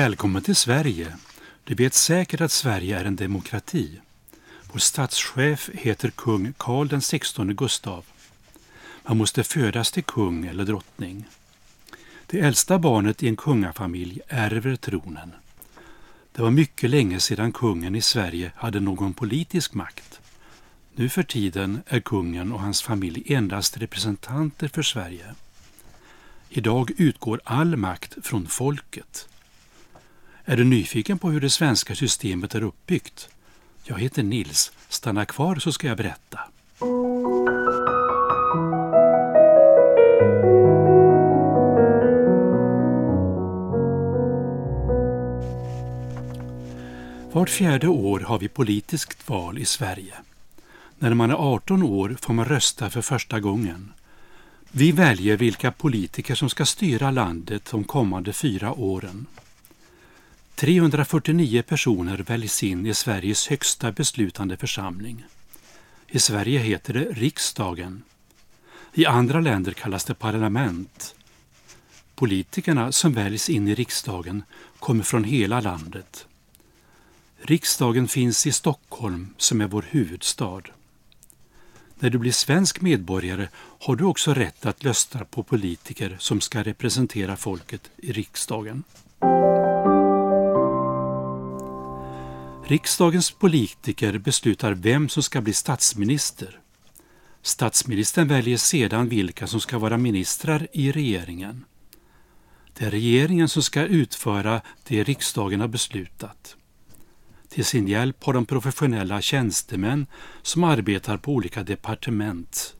Välkommen till Sverige. Du vet säkert att Sverige är en demokrati. Vår statschef heter kung Karl den 16 Gustav. Man måste födas till kung eller drottning. Det äldsta barnet i en kungafamilj ärver tronen. Det var mycket länge sedan kungen i Sverige hade någon politisk makt. Nu för tiden är kungen och hans familj endast representanter för Sverige. Idag utgår all makt från folket. Är du nyfiken på hur det svenska systemet är uppbyggt? Jag heter Nils. Stanna kvar så ska jag berätta. Vart fjärde år har vi politiskt val i Sverige. När man är 18 år får man rösta för första gången. Vi väljer vilka politiker som ska styra landet de kommande fyra åren. 349 personer väljs in i Sveriges högsta beslutande församling. I Sverige heter det riksdagen. I andra länder kallas det parlament. Politikerna som väljs in i riksdagen kommer från hela landet. Riksdagen finns i Stockholm som är vår huvudstad. När du blir svensk medborgare har du också rätt att rösta på politiker som ska representera folket i riksdagen. Riksdagens politiker beslutar vem som ska bli statsminister. Statsministern väljer sedan vilka som ska vara ministrar i regeringen. Det är regeringen som ska utföra det riksdagen har beslutat. Till sin hjälp har de professionella tjänstemän som arbetar på olika departement.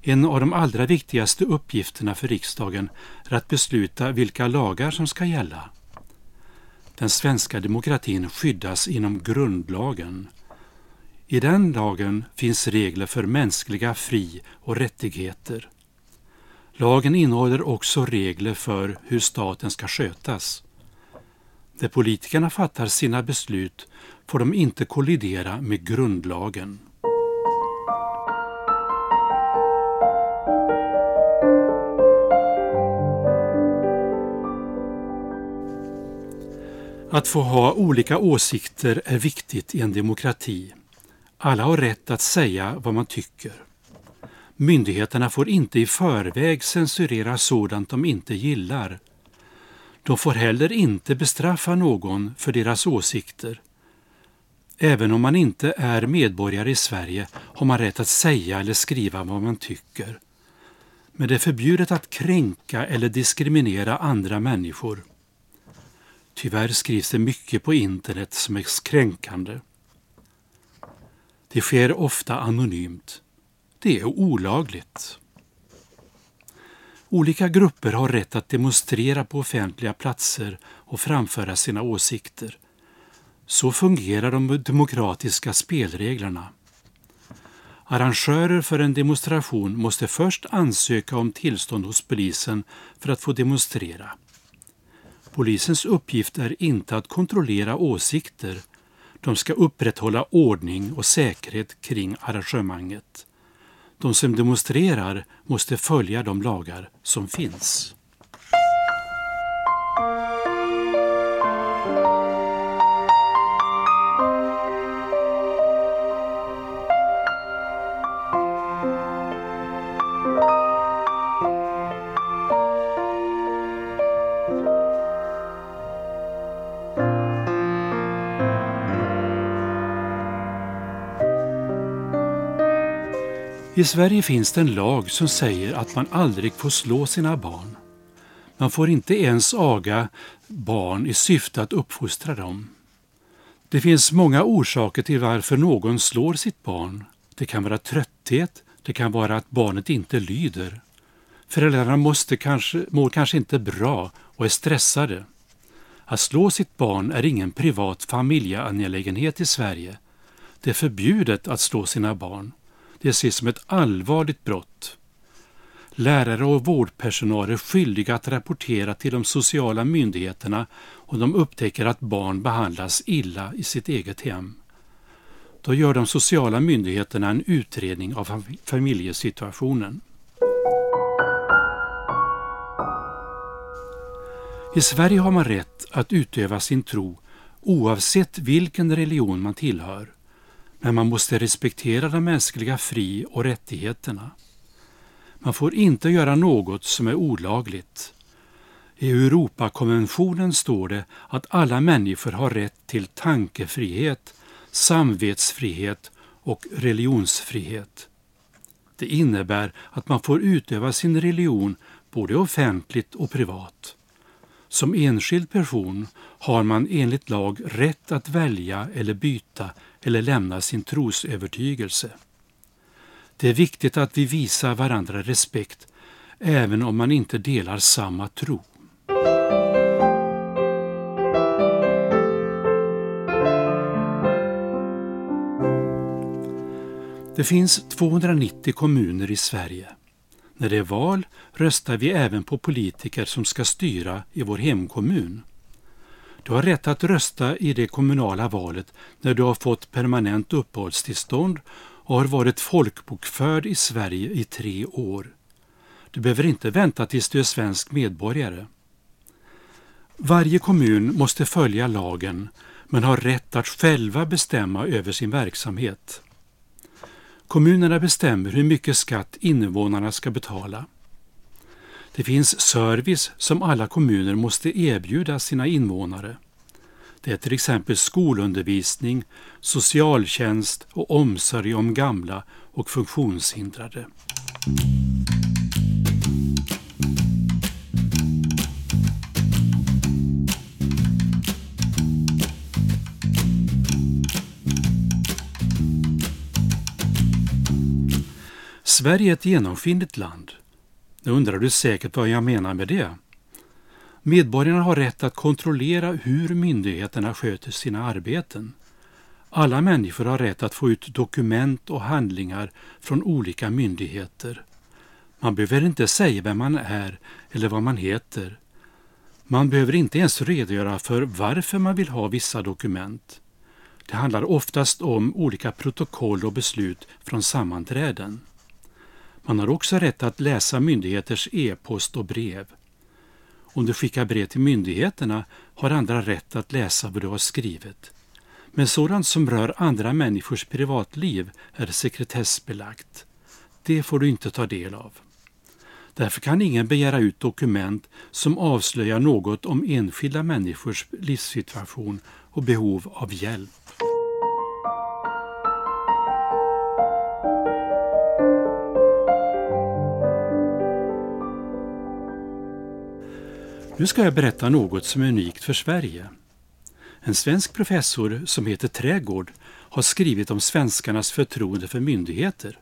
En av de allra viktigaste uppgifterna för riksdagen är att besluta vilka lagar som ska gälla. Den svenska demokratin skyddas inom grundlagen. I den lagen finns regler för mänskliga fri och rättigheter. Lagen innehåller också regler för hur staten ska skötas. Där politikerna fattar sina beslut får de inte kollidera med grundlagen. Att få ha olika åsikter är viktigt i en demokrati. Alla har rätt att säga vad man tycker. Myndigheterna får inte i förväg censurera sådant de inte gillar. De får heller inte bestraffa någon för deras åsikter. Även om man inte är medborgare i Sverige har man rätt att säga eller skriva vad man tycker. Men det är förbjudet att kränka eller diskriminera andra människor. Tyvärr skrivs det mycket på internet som är kränkande. Det sker ofta anonymt. Det är olagligt. Olika grupper har rätt att demonstrera på offentliga platser och framföra sina åsikter. Så fungerar de demokratiska spelreglerna. Arrangörer för en demonstration måste först ansöka om tillstånd hos polisen för att få demonstrera. Polisens uppgift är inte att kontrollera åsikter. De ska upprätthålla ordning och säkerhet kring arrangemanget. De som demonstrerar måste följa de lagar som finns. I Sverige finns det en lag som säger att man aldrig får slå sina barn. Man får inte ens aga barn i syfte att uppfostra dem. Det finns många orsaker till varför någon slår sitt barn. Det kan vara trötthet, det kan vara att barnet inte lyder. Föräldrarna måste kanske, mår kanske inte bra och är stressade. Att slå sitt barn är ingen privat familjeangelägenhet i Sverige. Det är förbjudet att slå sina barn. Det ses som ett allvarligt brott. Lärare och vårdpersonal är skyldiga att rapportera till de sociala myndigheterna om de upptäcker att barn behandlas illa i sitt eget hem. Då gör de sociala myndigheterna en utredning av familjesituationen. I Sverige har man rätt att utöva sin tro oavsett vilken religion man tillhör. Men man måste respektera de mänskliga fri och rättigheterna. Man får inte göra något som är olagligt. I Europakonventionen står det att alla människor har rätt till tankefrihet, samvetsfrihet och religionsfrihet. Det innebär att man får utöva sin religion både offentligt och privat. Som enskild person har man enligt lag rätt att välja eller byta eller lämna sin trosövertygelse. Det är viktigt att vi visar varandra respekt även om man inte delar samma tro. Det finns 290 kommuner i Sverige. När det är val röstar vi även på politiker som ska styra i vår hemkommun. Du har rätt att rösta i det kommunala valet när du har fått permanent uppehållstillstånd och har varit folkbokförd i Sverige i tre år. Du behöver inte vänta tills du är svensk medborgare. Varje kommun måste följa lagen men har rätt att själva bestämma över sin verksamhet. Kommunerna bestämmer hur mycket skatt invånarna ska betala. Det finns service som alla kommuner måste erbjuda sina invånare. Det är till exempel skolundervisning, socialtjänst och omsorg om gamla och funktionshindrade. Sverige är ett genomskinligt land. Nu undrar du säkert vad jag menar med det. Medborgarna har rätt att kontrollera hur myndigheterna sköter sina arbeten. Alla människor har rätt att få ut dokument och handlingar från olika myndigheter. Man behöver inte säga vem man är eller vad man heter. Man behöver inte ens redogöra för varför man vill ha vissa dokument. Det handlar oftast om olika protokoll och beslut från sammanträden. Man har också rätt att läsa myndigheters e-post och brev. Om du skickar brev till myndigheterna har andra rätt att läsa vad du har skrivit. Men sådant som rör andra människors privatliv är sekretessbelagt. Det får du inte ta del av. Därför kan ingen begära ut dokument som avslöjar något om enskilda människors livssituation och behov av hjälp. Nu ska jag berätta något som är unikt för Sverige. En svensk professor som heter Trädgård har skrivit om svenskarnas förtroende för myndigheter.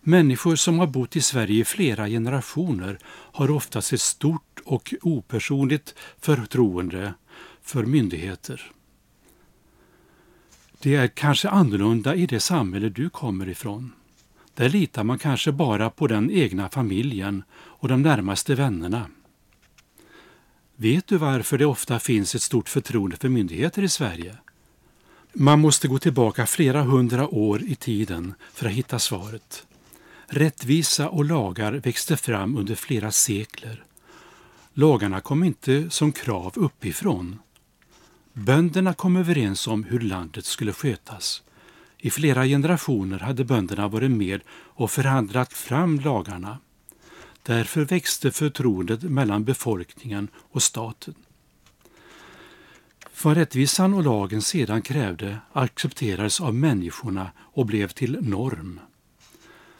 Människor som har bott i Sverige i flera generationer har oftast ett stort och opersonligt förtroende för myndigheter. Det är kanske annorlunda i det samhälle du kommer ifrån. Där litar man kanske bara på den egna familjen och de närmaste vännerna. Vet du varför det ofta finns ett stort förtroende för myndigheter i Sverige? Man måste gå tillbaka flera hundra år i tiden för att hitta svaret. Rättvisa och lagar växte fram under flera sekler. Lagarna kom inte som krav uppifrån. Bönderna kom överens om hur landet skulle skötas. I flera generationer hade bönderna varit med och förhandlat fram lagarna. Därför växte förtroendet mellan befolkningen och staten. Vad rättvisan och lagen sedan krävde accepterades av människorna och blev till norm.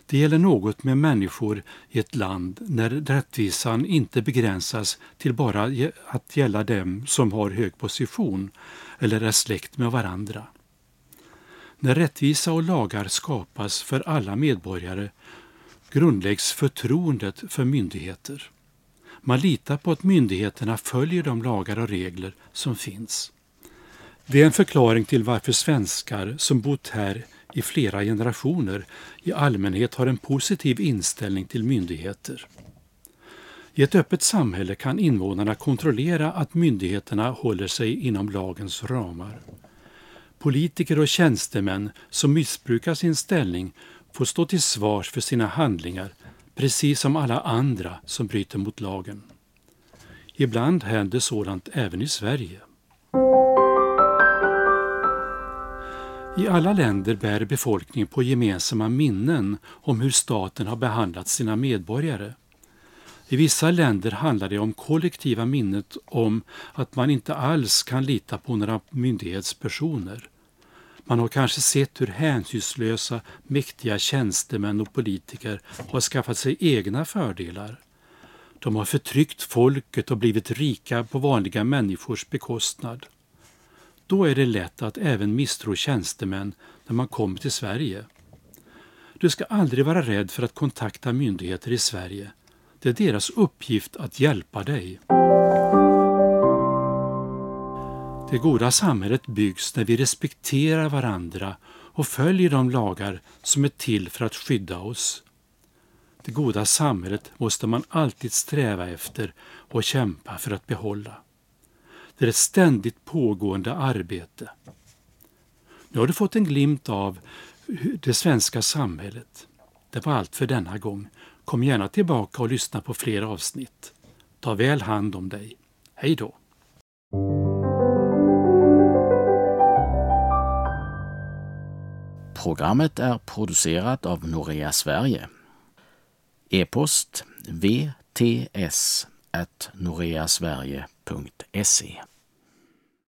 Det gäller något med människor i ett land när rättvisan inte begränsas till bara att gälla dem som har hög position eller är släkt med varandra. När rättvisa och lagar skapas för alla medborgare grundläggs förtroendet för myndigheter. Man litar på att myndigheterna följer de lagar och regler som finns. Det är en förklaring till varför svenskar som bott här i flera generationer i allmänhet har en positiv inställning till myndigheter. I ett öppet samhälle kan invånarna kontrollera att myndigheterna håller sig inom lagens ramar. Politiker och tjänstemän som missbrukar sin ställning får stå till svars för sina handlingar precis som alla andra som bryter mot lagen. Ibland händer sådant även i Sverige. I alla länder bär befolkningen på gemensamma minnen om hur staten har behandlat sina medborgare. I vissa länder handlar det om kollektiva minnet om att man inte alls kan lita på några myndighetspersoner. Man har kanske sett hur hänsynslösa, mäktiga tjänstemän och politiker har skaffat sig egna fördelar. De har förtryckt folket och blivit rika på vanliga människors bekostnad. Då är det lätt att även misstro tjänstemän när man kommer till Sverige. Du ska aldrig vara rädd för att kontakta myndigheter i Sverige. Det är deras uppgift att hjälpa dig. Det goda samhället byggs när vi respekterar varandra och följer de lagar som är till för att skydda oss. Det goda samhället måste man alltid sträva efter och kämpa för att behålla. Det är ett ständigt pågående arbete. Nu har du fått en glimt av det svenska samhället. Det var allt för denna gång. Kom gärna tillbaka och lyssna på fler avsnitt. Ta väl hand om dig. Hej då! Programmet är producerat av Norea Sverige. E-post vts noreasverige.se